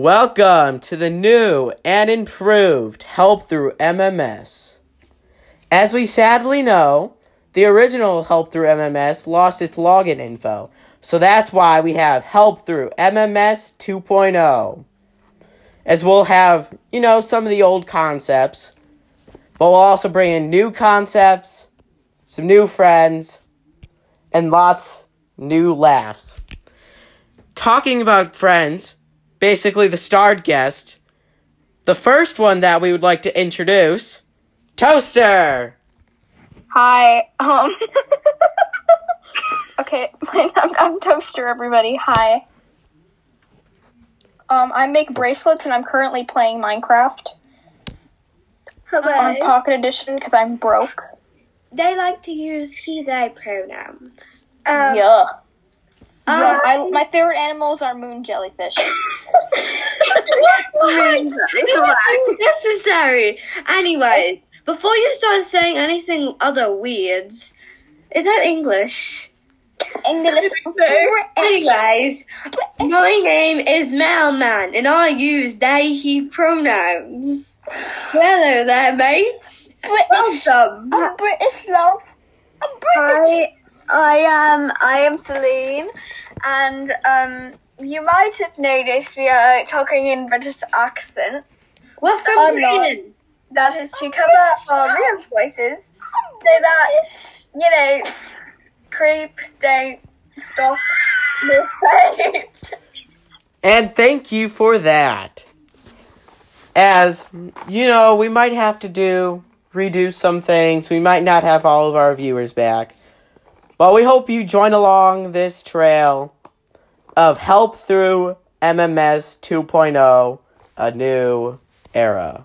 Welcome to the new and improved Help Through MMS. As we sadly know, the original Help Through MMS lost its login info, so that's why we have Help Through MMS 2.0. As we'll have, you know, some of the old concepts, but we'll also bring in new concepts, some new friends, and lots new laughs. Talking about friends, basically the starred guest, the first one that we would like to introduce, Toaster. Hi. Um. okay, I'm, I'm Toaster. Everybody, hi. Um, I make bracelets, and I'm currently playing Minecraft Hello. on Pocket Edition because I'm broke. they like to use he, they pronouns. yeah. Um, Yeah, I- I, my favorite animals are moon jellyfish. moon jellyfish. necessary. Anyway, before you start saying anything other weirds, is that English? English. Anyways, my name is Mailman, and I use they, he pronouns. Hello there, mates. Welcome. I'm British love. I'm British. Hi, I am I am Celine, and um, you might have noticed we are talking in British accents. We're from Oh. Britain. That is to cover our real voices, so that you know, creeps don't stop the page. And thank you for that. As, you know, we might have to do, redo some things. We might not have all of our viewers back. But we hope you join along this trail of help through MMS 2.0, a new era.